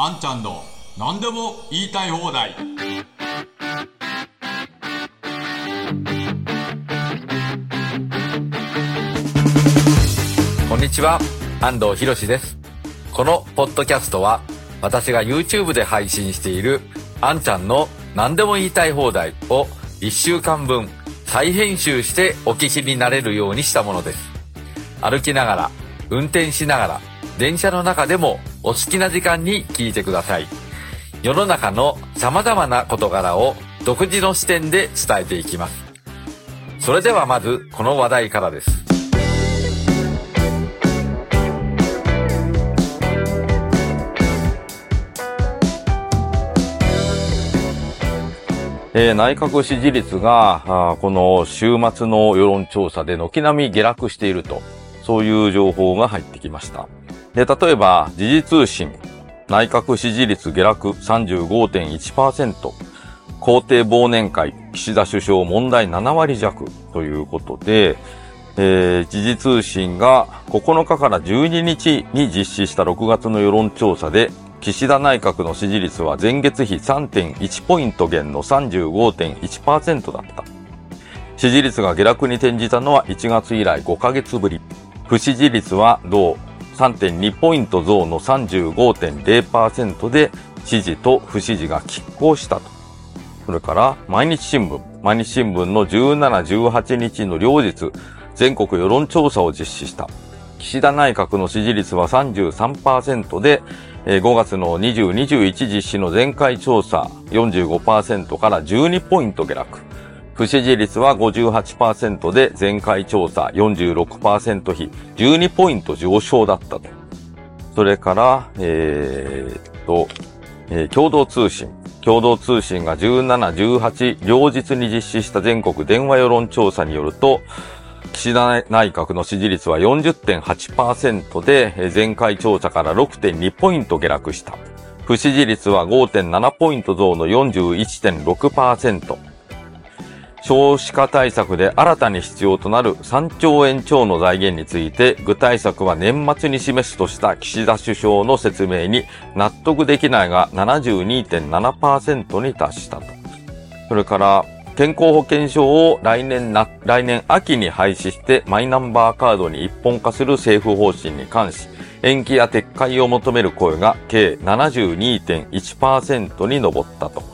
あんちゃんの何でも言いたい放題こんにちは、安藤博です。このポッドキャストは、私が YouTube で配信している、あんちゃんの何でも言いたい放題を1週間分再編集してお聞きになれるようにしたものです。歩きながら、運転しながら、電車の中でもお好きな時間に聞いてください。世の中の様々な事柄を独自の視点で伝えていきます。それではまず、この話題からです。えー内閣支持率が、この週末の世論調査で軒並み下落していると、そういう情報が入ってきました。で、例えば、時事通信、内閣支持率下落35.1%、皇帝忘年会、岸田首相問題7割弱ということで、えー時事通信が9日から12日に実施した6月の世論調査で、岸田内閣の支持率は前月比3.1ポイント減の35.1%だった。支持率が下落に転じたのは1月以来5ヶ月ぶり。不支持率は同3.2ポイント増の35.0%で支持と不支持が拮抗したと。それから毎日新聞。毎日新聞の17、18日の両日、全国世論調査を実施した。岸田内閣の支持率は33%で、5月の20、21実施の前回調査45%から12ポイント下落。不支持率は58%で前回調査46%比12ポイント上昇だったと。それから、えーと、えー共同通信。共同通信が17、18両日に実施した全国電話世論調査によると、岸田内閣の支持率は40.8%で、前回調査から6.2ポイント下落した。不支持率は5.7ポイント増の41.6%。少子化対策で新たに必要となる3兆円超の財源について具体策は年末に示すとした岸田首相の説明に納得できないが72.7%に達したと。それから健康保険証を来年な、来年秋に廃止してマイナンバーカードに一本化する政府方針に関し延期や撤回を求める声が計72.1%に上ったと。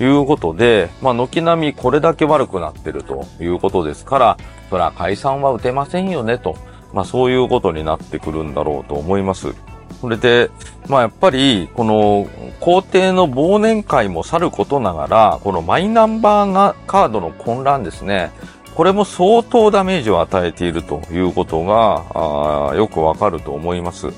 いうことで、まあ、軒並みこれだけ悪くなってるということですから、それは解散は打てませんよねと、まあ、そういうことになってくるんだろうと思います。それで、まあ、やっぱり、この、皇帝の忘年会もさることながら、このマイナンバーがカードの混乱ですね。これも相当ダメージを与えているということが、よくわかると思います。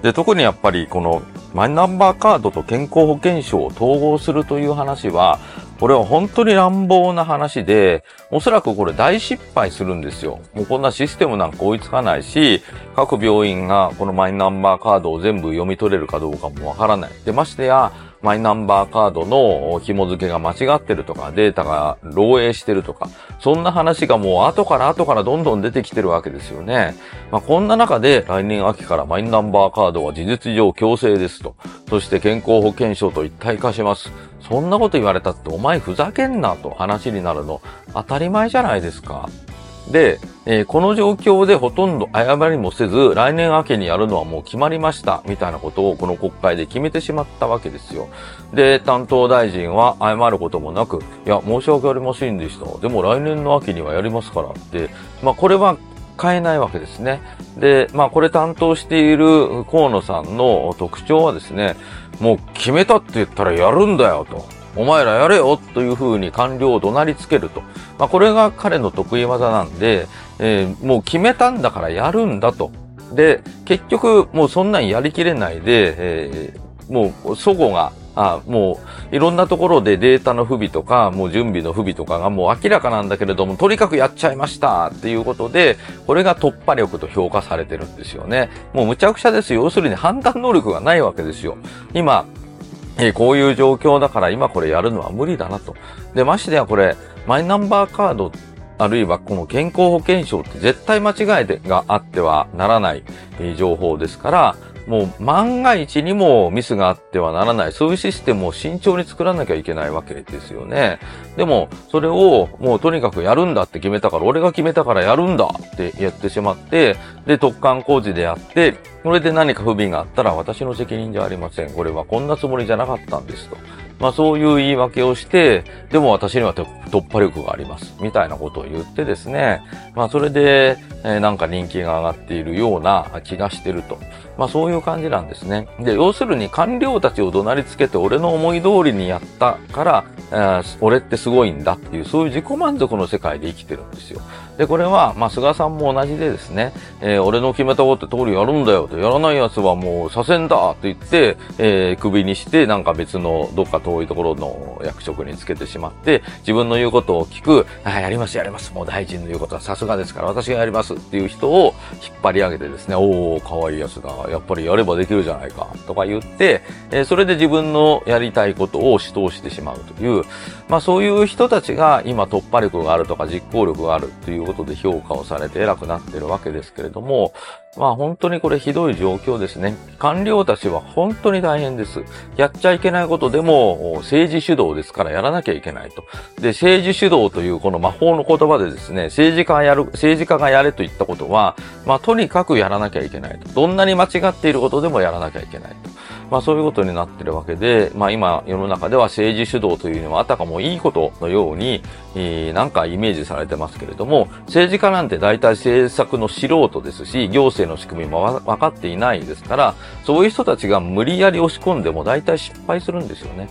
で、特にやっぱりこのマイナンバーカードと健康保険証を統合するという話は、これは本当に乱暴な話で、おそらくこれ大失敗するんですよ。もうこんなシステムなんか追いつかないし、各病院がこのマイナンバーカードを全部読み取れるかどうかもわからない。で、ましてや、マイナンバーカードの紐付けが間違ってるとか、データが漏洩してるとか、そんな話がもう後から後からどんどん出てきてるわけですよね。まあ、こんな中で来年秋からマイナンバーカードは事実上強制ですと。そして健康保険証と一体化します。そんなこと言われたってお前ふざけんなと話になるの当たり前じゃないですか。で、えーこの状況でほとんど誤りもせず、来年秋にやるのはもう決まりました、みたいなことをこの国会で決めてしまったわけですよ。で、担当大臣は謝ることもなく、いや、申し訳ありませんでした。でも来年の秋にはやりますからって、まあこれは変えないわけですね。で、まあこれ担当している河野さんの特徴はですね、もう決めたって言ったらやるんだよと。お前らやれよというふうに官僚を怒鳴りつけると。まあこれが彼の得意技なんで、えーもう決めたんだからやるんだと。で、結局もうそんなんやりきれないで、えーもう祖母が、あもういろんなところでデータの不備とか、もう準備の不備とかがもう明らかなんだけれども、とにかくやっちゃいましたっていうことで、これが突破力と評価されてるんですよね。もうむちゃくちゃですよ。要するに判断能力がないわけですよ。今、えこういう状況だから今これやるのは無理だなと。で、ましてやこれ、マイナンバーカード、あるいはこの健康保険証って絶対間違いがあってはならないえ情報ですから、もう万が一にもミスがあってはならない、そういうシステムを慎重に作らなきゃいけないわけですよね。でも、それをもうとにかくやるんだって決めたから、俺が決めたからやるんだって言ってしまって、で、特貫工事でやって、それで何か不備があったら私の責任じゃありません。これはこんなつもりじゃなかったんですと。まあそういう言い訳をして、でも私には突破力があります。みたいなことを言ってですね。まあそれで、えー、なんか人気が上がっているような気がしてると。まあそういう感じなんですね。で、要するに官僚たちを怒鳴りつけて俺の思い通りにやったから、えー、俺ってすごいんだっていう、そういう自己満足の世界で生きてるんですよ。で、これは、まあ、菅さんも同じでですね、えー、俺の決めたこと通りやるんだよと、やらない奴はもう左遷だと言って、えー、首にして、なんか別のどっか遠いところの役職につけてしまって、自分の言うことを聞く、あやりますやります。もう大臣の言うことはさすがですから、私がやりますっていう人を引っ張り上げてですね、おー、可愛い奴だ。やっぱりやればできるじゃないか。とか言って、え、それで自分のやりたいことを指導してしまうという、まあそういう人たちが今突破力があるとか実行力があるということで評価をされて偉くなってるわけですけれども、まあ本当にこれひどい状況ですね。官僚たちは本当に大変です。やっちゃいけないことでも政治主導ですからやらなきゃいけないと。で、政治主導というこの魔法の言葉でですね、政治家がやる、政治家がやれと言ったことは、まあとにかくやらなきゃいけないと。どんなに間違っていることでもやらなきゃいけないと。まあそういうことになってるわけで、まあ今世の中では政治主導というのはあたかもいいことのように、えー、なんかイメージされてますけれども、政治家なんて大体政策の素人ですし、行政の仕組みも分かっていないですから、そういう人たちが無理やり押し込んでも大体失敗するんですよね。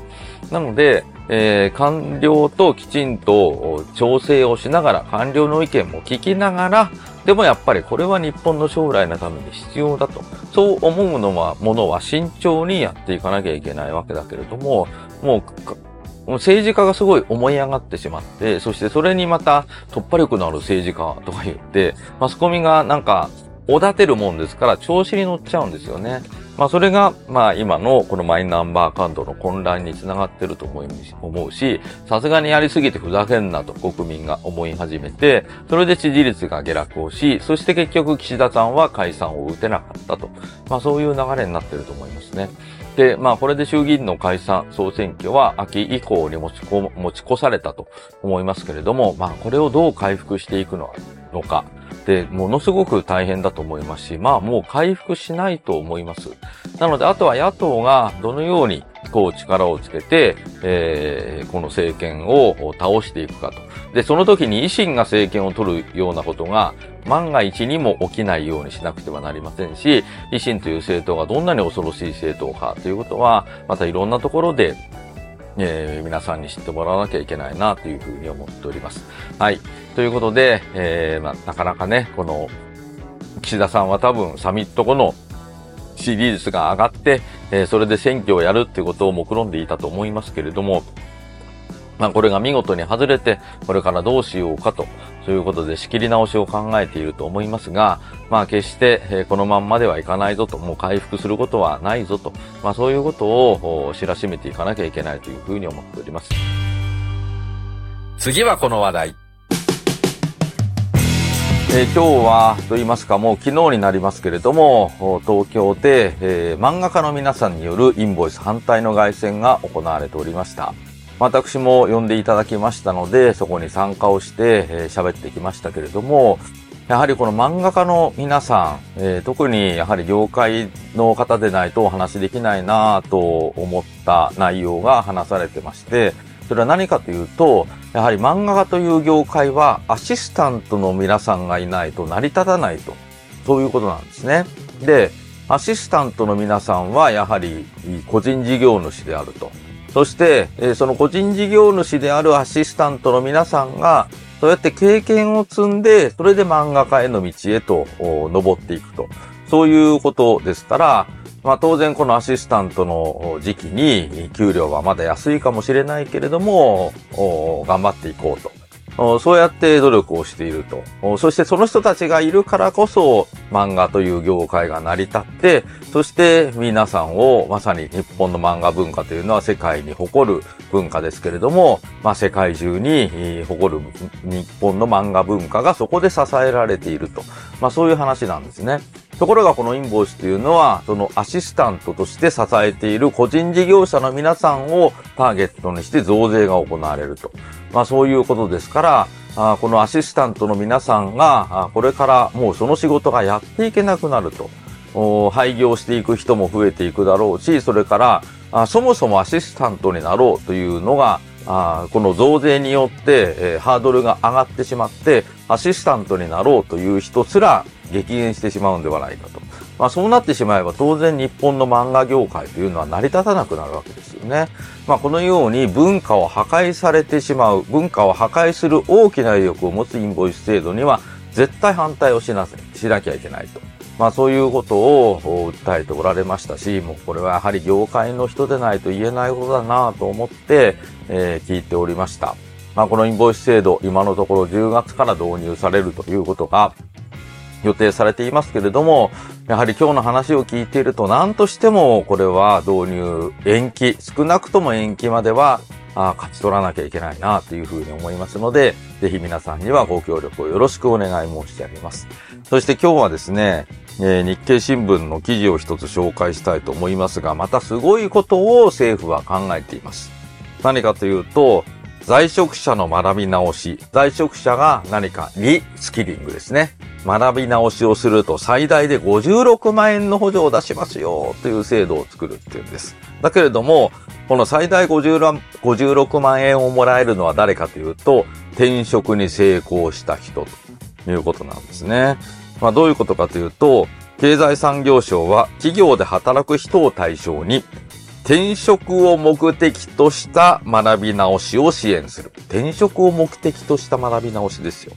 なので、えー、官僚ときちんと調整をしながら、官僚の意見も聞きながら、でもやっぱりこれは日本の将来のために必要だと。そう思うのは、ものは慎重にやっていかなきゃいけないわけだけれども、もう、政治家がすごい思い上がってしまって、そしてそれにまた突破力のある政治家とか言って、マスコミがなんか、おだてるもんですから調子に乗っちゃうんですよね。まあそれが、まあ今のこのマイナンバーカードの混乱につながってると思うし、さすがにやりすぎてふざけんなと国民が思い始めて、それで支持率が下落をし、そして結局岸田さんは解散を打てなかったと。まあそういう流れになってると思いますね。で、まあこれで衆議院の解散総選挙は秋以降に持ちこ持ち越されたと思いますけれども、まあこれをどう回復していくのか。で、ものすごく大変だと思いますし、まあもう回復しないと思います。なので、あとは野党がどのようにこう力をつけて、えー、この政権を倒していくかと。で、その時に維新が政権を取るようなことが万が一にも起きないようにしなくてはなりませんし、維新という政党がどんなに恐ろしい政党かということは、またいろんなところでえー、皆さんに知ってもらわなきゃいけないなというふうに思っております。はい。ということで、えー、まあ、なかなかね、この、岸田さんは多分サミット後のシリーズが上がって、えー、それで選挙をやるっていうことを目論んでいたと思いますけれども、まあこれが見事に外れて、これからどうしようかと、そういうことで仕切り直しを考えていると思いますが、まあ決して、えこのまんまではいかないぞと、もう回復することはないぞと、まあそういうことを知らしめていかなきゃいけないというふうに思っております。次はこの話題。えー、今日は、と言いますか、もう昨日になりますけれども、東京で、えー、漫画家の皆さんによるインボイス反対の凱旋が行われておりました。私も呼んでいただきましたので、そこに参加をして喋、えー、ってきましたけれども、やはりこの漫画家の皆さん、えー、特にやはり業界の方でないとお話できないなと思った内容が話されてまして、それは何かというと、やはり漫画家という業界はアシスタントの皆さんがいないと成り立たないと。そういうことなんですね。で、アシスタントの皆さんはやはり個人事業主であると。そして、えその個人事業主であるアシスタントの皆さんが、そうやって経験を積んで、それで漫画家への道へと登っていくと。そういうことでしたら、まあ当然このアシスタントの時期に給料はまだ安いかもしれないけれども、頑張っていこうと。そうやって努力をしていると。そしてその人たちがいるからこそ漫画という業界が成り立って、そして皆さんをまさに日本の漫画文化というのは世界に誇る文化ですけれども、まあ世界中に誇る日本の漫画文化がそこで支えられていると。まあそういう話なんですね。ところがこのインボイスというのは、そのアシスタントとして支えている個人事業者の皆さんをターゲットにして増税が行われると。まあそういうことですから、あこのアシスタントの皆さんが、これからもうその仕事がやっていけなくなると。廃業していく人も増えていくだろうし、それからそもそもアシスタントになろうというのが、あこの増税によって、えー、ハードルが上がってしまって、アシスタントになろうという人すら激減してしまうんではないかと。まあそうなってしまえば当然日本の漫画業界というのは成り立たなくなるわけですよね。まあこのように文化を破壊されてしまう、文化を破壊する大きな威力を持つインボイス制度には絶対反対をしなしなきゃいけないと。まあそういうことを訴えておられましたし、もうこれはやはり業界の人でないと言えないことだなと思って、えー、聞いておりました。まあこのインボイス制度、今のところ10月から導入されるということが予定されていますけれども、やはり今日の話を聞いていると何としてもこれは導入延期、少なくとも延期まではあ勝ち取らなきゃいけないなというふうに思いますので、ぜひ皆さんにはご協力をよろしくお願い申し上げます。そして今日はですね、えー、日経新聞の記事を一つ紹介したいと思いますが、またすごいことを政府は考えています。何かというと、在職者の学び直し、在職者が何かリスキリングですね。学び直しをすると最大で56万円の補助を出しますよという制度を作るっていうんです。だけれども、この最大56万円をもらえるのは誰かというと、転職に成功した人ということなんですね。まあ、どういうことかというと、経済産業省は企業で働く人を対象に、転職を目的とした学び直しを支援する。転職を目的とした学び直しですよ。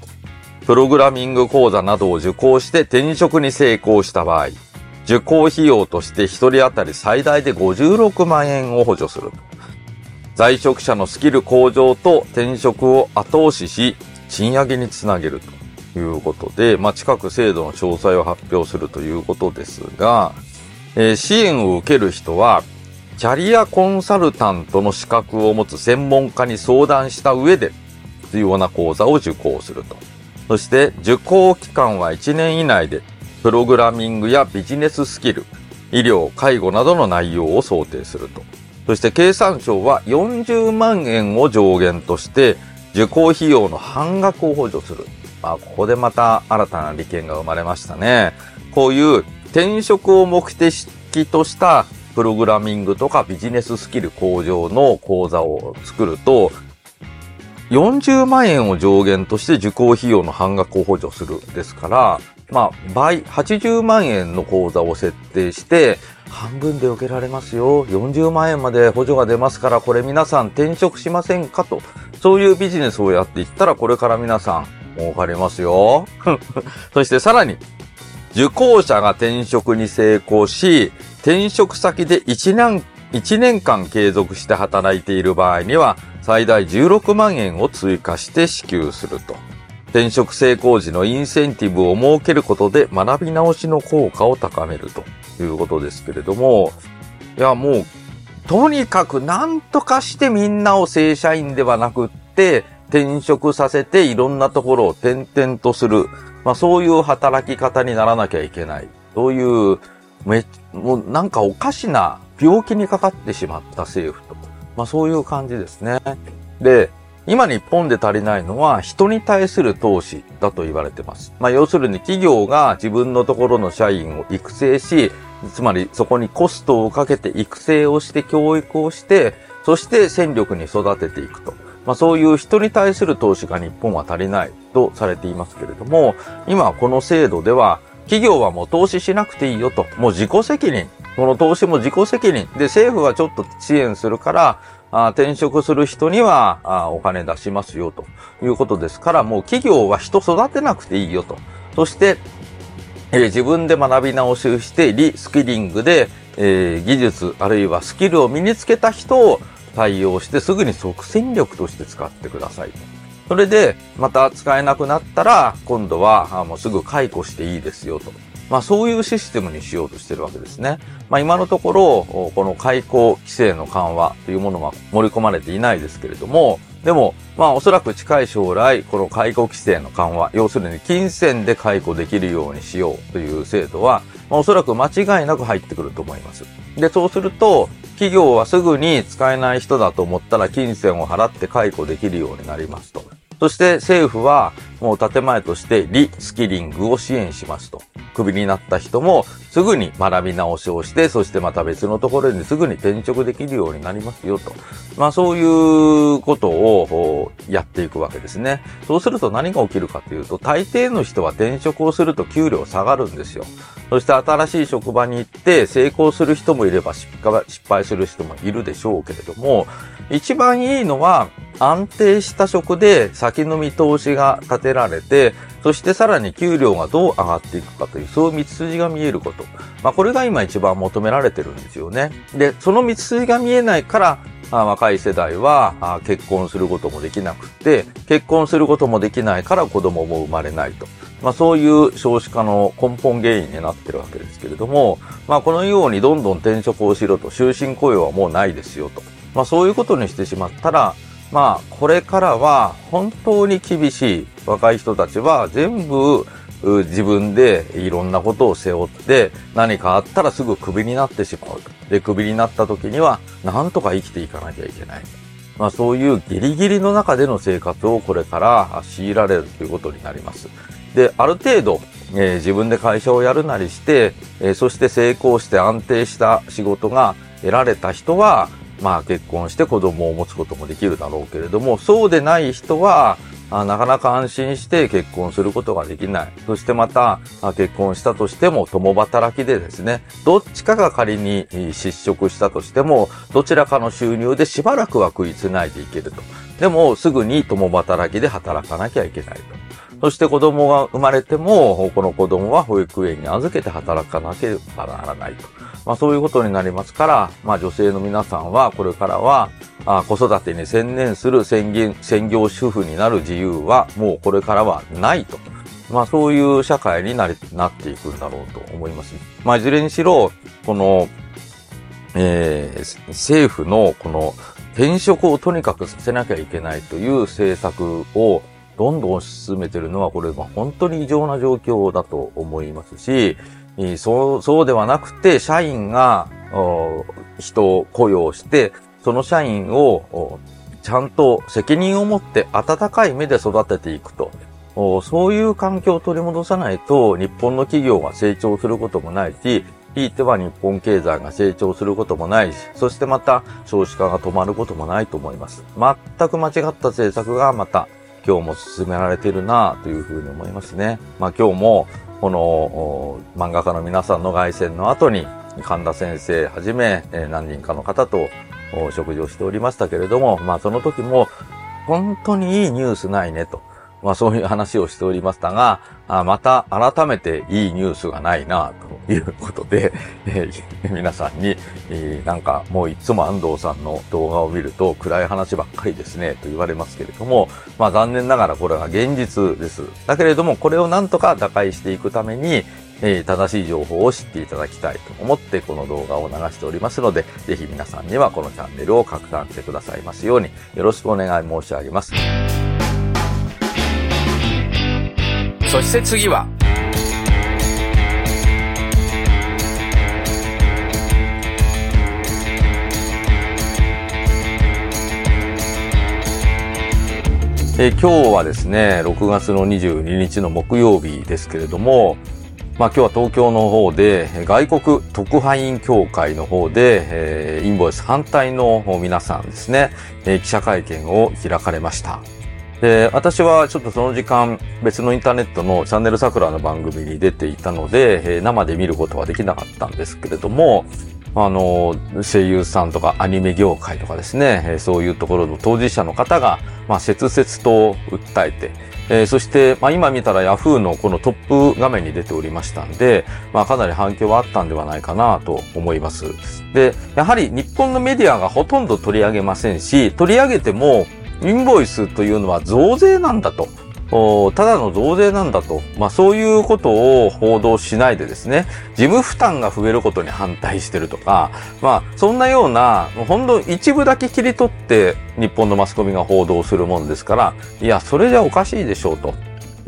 プログラミング講座などを受講して転職に成功した場合、受講費用として1人当たり最大で56万円を補助する。在職者のスキル向上と転職を後押しし、賃上げにつなげると。いうことで、まあ、近く制度の詳細を発表するということですが、えー、支援を受ける人は、キャリアコンサルタントの資格を持つ専門家に相談した上で、必要な講座を受講すると。そして、受講期間は1年以内で、プログラミングやビジネススキル、医療、介護などの内容を想定すると。そして経産省は40万円を上限として、受講費用の半額を補助する。あ、ここでまた新たな利権が生まれましたね。こういう転職を目的としたプログラミングとかビジネススキル向上の講座を作ると、40万円を上限として受講費用の半額を補助するですから、まあ、倍、80万円の口座を設定して、半分で受けられますよ。40万円まで補助が出ますから、これ皆さん転職しませんかと。そういうビジネスをやっていったら、これから皆さん儲かりますよ。そしてさらに、受講者が転職に成功し、転職先で1年、1年間継続して働いている場合には、最大16万円を追加して支給すると。転職成功時のインセンティブを設けることで学び直しの効果を高めるということですけれども、いやもう、とにかく何とかしてみんなを正社員ではなくって、転職させていろんなところを転々とする。まあそういう働き方にならなきゃいけない。そういう、め、もうなんかおかしな病気にかかってしまった政府と。まあそういう感じですね。で、今日本で足りないのは人に対する投資だと言われてます。まあ要するに企業が自分のところの社員を育成し、つまりそこにコストをかけて育成をして教育をして、そして戦力に育てていくと。まあそういう人に対する投資が日本は足りないとされていますけれども、今この制度では企業はもう投資しなくていいよと。もう自己責任。この投資も自己責任。で、政府はちょっと支援するから、あ転職する人にはあお金出しますよということですから、もう企業は人育てなくていいよと。そして、えー、自分で学び直しをして、リスキリングで、えー、技術あるいはスキルを身につけた人を対応してすぐに即戦力として使ってください。それで、また使えなくなったら、今度はもうすぐ解雇していいですよと。まあそういうシステムにしようとしてるわけですね。まあ今のところ、この解雇規制の緩和というものは盛り込まれていないですけれども、でも、まあおそらく近い将来、この解雇規制の緩和、要するに金銭で解雇できるようにしようという制度は、まあ、おそらく間違いなく入ってくると思います。で、そうすると、企業はすぐに使えない人だと思ったら金銭を払って解雇できるようになりますと。そして政府はもう建前としてリスキリングを支援しますと。クビになった人もすぐに学び直しをして、そしてまた別のところにすぐに転職できるようになりますよと。まあそういうことをやっていくわけですね。そうすると何が起きるかというと、大抵の人は転職をすると給料下がるんですよ。そして新しい職場に行って成功する人もいれば失敗する人もいるでしょうけれども、一番いいのは安定した職で先の見通しが立てられて、そしてさらに給料がどう上がっていくかという、そういう道筋が見えること。まあこれが今一番求められてるんですよね。で、その道筋が見えないから、あ若い世代はあ結婚することもできなくて、結婚することもできないから子供も生まれないと。まあそういう少子化の根本原因になってるわけですけれども、まあこのようにどんどん転職をしろと、終身雇用はもうないですよと。まあそういうことにしてしまったら、まあこれからは本当に厳しい若い人たちは全部自分でいろんなことを背負って何かあったらすぐクビになってしまう。で、クビになった時にはなんとか生きていかなきゃいけない。まあそういうギリギリの中での生活をこれから強いられるということになります。で、ある程度、えー、自分で会社をやるなりして、えー、そして成功して安定した仕事が得られた人は、まあ結婚して子供を持つこともできるだろうけれども、そうでない人は、あなかなか安心して結婚することができない。そしてまた、結婚したとしても共働きでですね、どっちかが仮に失職したとしても、どちらかの収入でしばらくは食いつないでいけると。でも、すぐに共働きで働かなきゃいけないと。そして子供が生まれても、この子供は保育園に預けて働かなければならないと。まあそういうことになりますから、まあ女性の皆さんはこれからは、あ子育てに専念する宣言、専業主婦になる自由はもうこれからはないと。まあそういう社会になり、なっていくんだろうと思います。まあいずれにしろ、この、えー、政府のこの転職をとにかくさせなきゃいけないという政策をどんどん進めてるのはこれは本当に異常な状況だと思いますし、そう、そうではなくて、社員が、人を雇用して、その社員を、ちゃんと責任を持って温かい目で育てていくと。そういう環境を取り戻さないと、日本の企業が成長することもないし、ひいては日本経済が成長することもないし、そしてまた少子化が止まることもないと思います。全く間違った政策がまた今日も進められているなというふうに思いますね。まあ今日もこの漫画家の皆さんの凱旋の後に神田先生はじめ何人かの方と食事をしておりましたけれども、まあその時も本当にいいニュースないねと。まあそういう話をしておりましたが、あまた改めていいニュースがないなということで、えー、皆さんに、えー、なんかもういつも安藤さんの動画を見ると暗い話ばっかりですねと言われますけれども、まあ残念ながらこれは現実です。だけれどもこれをなんとか打開していくために、えー、正しい情報を知っていただきたいと思ってこの動画を流しておりますので、ぜひ皆さんにはこのチャンネルを拡散してくださいますようによろしくお願い申し上げます。そして次は、え今日はですね、6月の22日の木曜日ですけれども、まあ今日は東京の方で外国特派員協会の方で、えー、インボイス反対の皆さんですね、えー、記者会見を開かれました。で、私はちょっとその時間別のインターネットのチャンネル桜の番組に出ていたので、えー、生で見ることはできなかったんですけれども、あの、声優さんとかアニメ業界とかですね、えー、そういうところの当事者の方が、まあ、切々と訴えて、えー、そして、まあ、今見たら Yahoo のこのトップ画面に出ておりましたんで、まあ、かなり反響はあったんではないかなと思います。で、やはり日本のメディアがほとんど取り上げませんし、取り上げてもインボイスというのは増税なんだと。ただの増税なんだと、まあそういうことを報道しないでですね、事務負担が増えることに反対してるとか、まあそんなような、ほんの一部だけ切り取って日本のマスコミが報道するもんですから、いや、それじゃおかしいでしょうと。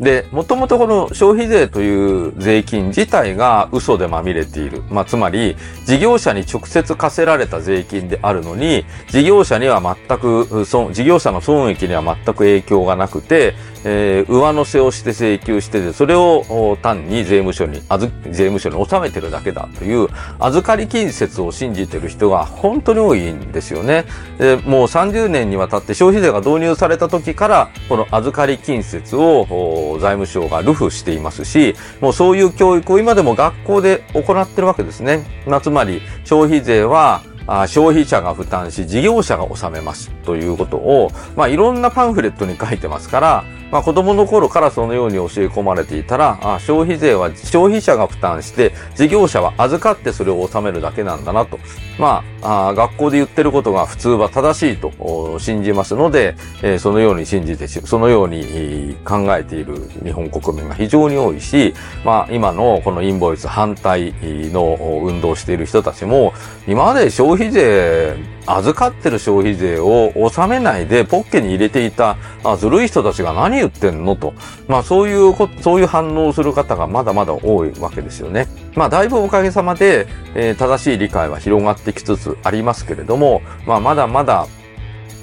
で、もともとこの消費税という税金自体が嘘でまみれている。まあ、つまり、事業者に直接課せられた税金であるのに、事業者には全く、事業者の損益には全く影響がなくて、えー、上乗せをして請求してて、それを単に税務署に、税務署に納めてるだけだという、預かり金説を信じてる人が本当に多いんですよね。でもう30年にわたって消費税が導入された時から、この預かり金説を財務省がルフしていますし、もうそういう教育を今でも学校で行ってるわけですね。まあ、つまり、消費税は、消費者が負担し事業者が納めますということを、まあ、いろんなパンフレットに書いてますから、まあ、子供の頃からそのように教え込まれていたら、あ消費税は消費者が負担して、事業者は預かってそれを納めるだけなんだなと。まあ、あ学校で言ってることが普通は正しいと信じますので、えー、そのように信じて、そのように考えている日本国民が非常に多いし、まあ、今のこのインボイス反対の運動している人たちも、今まで消費税預かってる消費税を納めないでポッケに入れていた、あずるい人たちが何言ってんの？と。まあそういうこ、そういう反応をする方がまだまだ多いわけですよね。まあだいぶおかげさまで、えー、正しい理解は広がってきつつありますけれども、まあまだまだ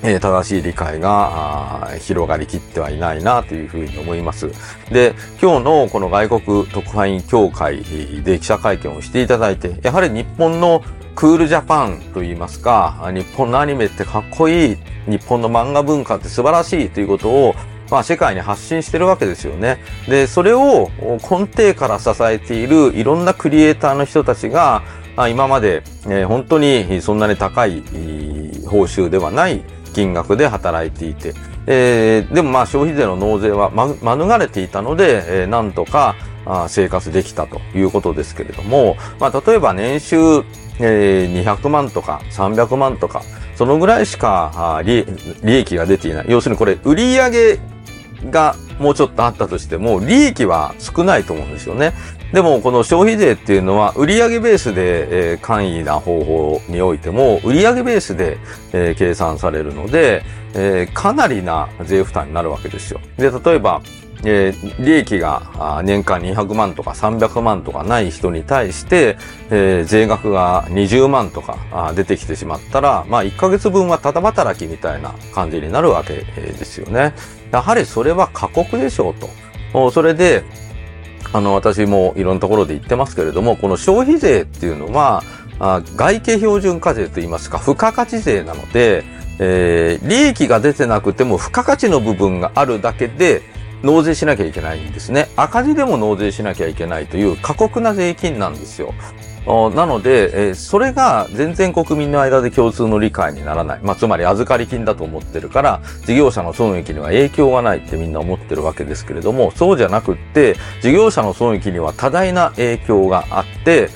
え、正しい理解が広がりきってはいないなというふうに思います。で、今日のこの外国特派員協会で記者会見をしていただいて、やはり日本のクールジャパンと言いますか、日本のアニメってかっこいい、日本の漫画文化って素晴らしいということを、まあ世界に発信してるわけですよね。で、それを根底から支えているいろんなクリエイターの人たちが、今まで、本当にそんなに高い報酬ではない金額で働いていて、えー、でもまあ消費税の納税は、免れていたので、えー、なんとか生活できたということですけれども、まあ例えば年収えー、200万とか300万とか、そのぐらいしか利益が出ていない。要するにこれ、売上がもうちょっとあったとしても、利益は少ないと思うんですよね。でも、この消費税っていうのは、売上ベースで、えー、簡易な方法においても、売上ベースで、えー、計算されるので、えー、かなりな税負担になるわけですよ。で、例えば、えー、利益が年間200万とか300万とかない人に対して、えー、税額が20万とか出てきてしまったら、まあ1ヶ月分はただ働きみたいな感じになるわけですよね。やはりそれは過酷でしょうと。それで、あの、私もいろんなところで言ってますけれども、この消費税っていうのは、外形標準課税といいますか、付加価値税なので、えー、利益が出てなくても付加価値の部分があるだけで、納税しなきゃいけないんですね。赤字でも納税しなきゃいけないという過酷な税金なんですよ。なので、それが全然国民の間で共通の理解にならない。まあ、つまり預かり金だと思ってるから、事業者の損益には影響がないってみんな思ってるわけですけれども、そうじゃなくって、事業者の損益には多大な影響があって、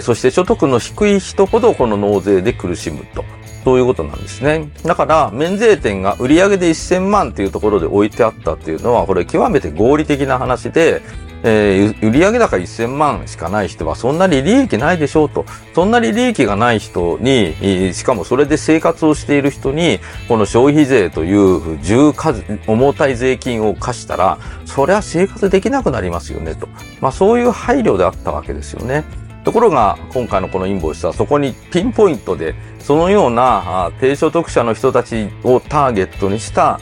そして所得の低い人ほどこの納税で苦しむと。そういうことなんですね。だから、免税店が売上で1000万っていうところで置いてあったっていうのは、これ極めて合理的な話で、えー、売上高1000万しかない人はそんなに利益ないでしょうと。そんなに利益がない人に、しかもそれで生活をしている人に、この消費税という重数、重たい税金を課したら、それは生活できなくなりますよねと。まあそういう配慮であったわけですよね。ところが、今回のこのインボイスはそこにピンポイントでそのような低所得者の人たちをターゲットにした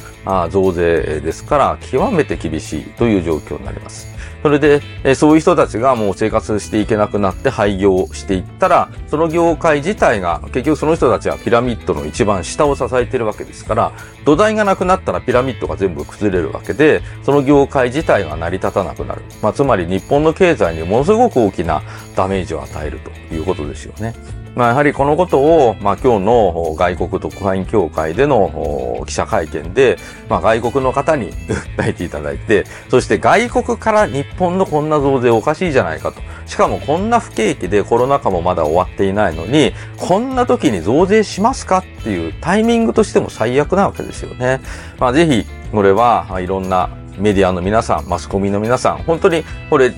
増税ですから、極めて厳しいという状況になります。それで、そういう人たちがもう生活していけなくなって廃業していったら、その業界自体が、結局その人たちはピラミッドの一番下を支えているわけですから、土台がなくなったらピラミッドが全部崩れるわけで、その業界自体が成り立たなくなる。まあ、つまり日本の経済にものすごく大きなダメージを与えるということですよね。まあ、やはりこのことを、まあ、今日の外国特派員協会での記者会見で、まあ、外国の方に 訴えていただいて、そして外国から日本のこんな増税おかしいじゃないかと。しかもこんな不景気でコロナ禍もまだ終わっていないのに、こんな時に増税しますかっていうタイミングとしても最悪なわけですよね。まあ、ぜひ、これはいろんなメディアの皆さん、マスコミの皆さん、本当にこれ、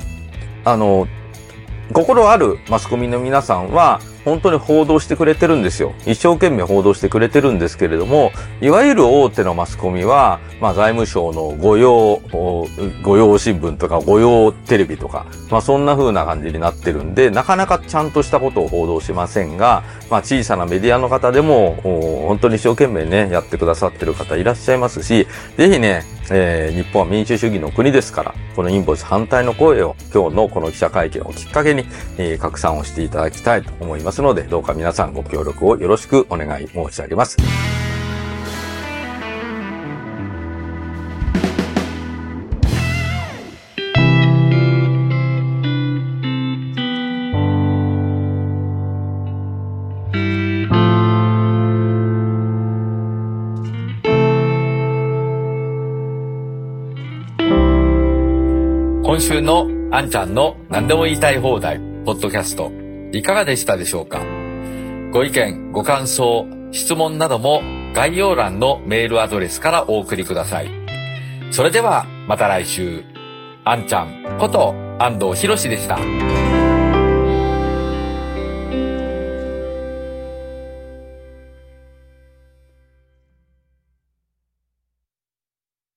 あの、心あるマスコミの皆さんは、本当に報道してくれてるんですよ。一生懸命報道してくれてるんですけれども、いわゆる大手のマスコミは、まあ財務省の御用、御用新聞とか御用テレビとか、まあそんな風な感じになってるんで、なかなかちゃんとしたことを報道しませんが、まあ小さなメディアの方でも、本当に一生懸命ね、やってくださってる方いらっしゃいますし、ぜひね、えー、日本は民主主義の国ですから、このインボイス反対の声を今日のこの記者会見をきっかけに、えー、拡散をしていただきたいと思いますますので、どうか皆さんご協力をよろしくお願い申し上げます。今週のあんちゃんの何でも言いたい放題、ポッドキャスト、いかがでしたでしょうか？ご意見、ご感想、質問なども概要欄のメールアドレスからお送りください。それではまた来週、あんちゃんこと安藤博でした。